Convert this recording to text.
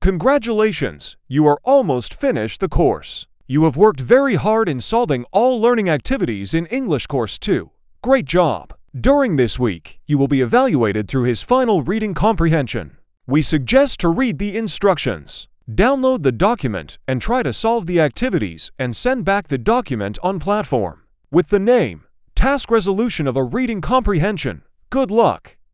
Congratulations! You are almost finished the course. You have worked very hard in solving all learning activities in English Course 2. Great job! During this week, you will be evaluated through his final reading comprehension. We suggest to read the instructions. Download the document and try to solve the activities and send back the document on platform. With the name, task resolution of a reading comprehension. Good luck!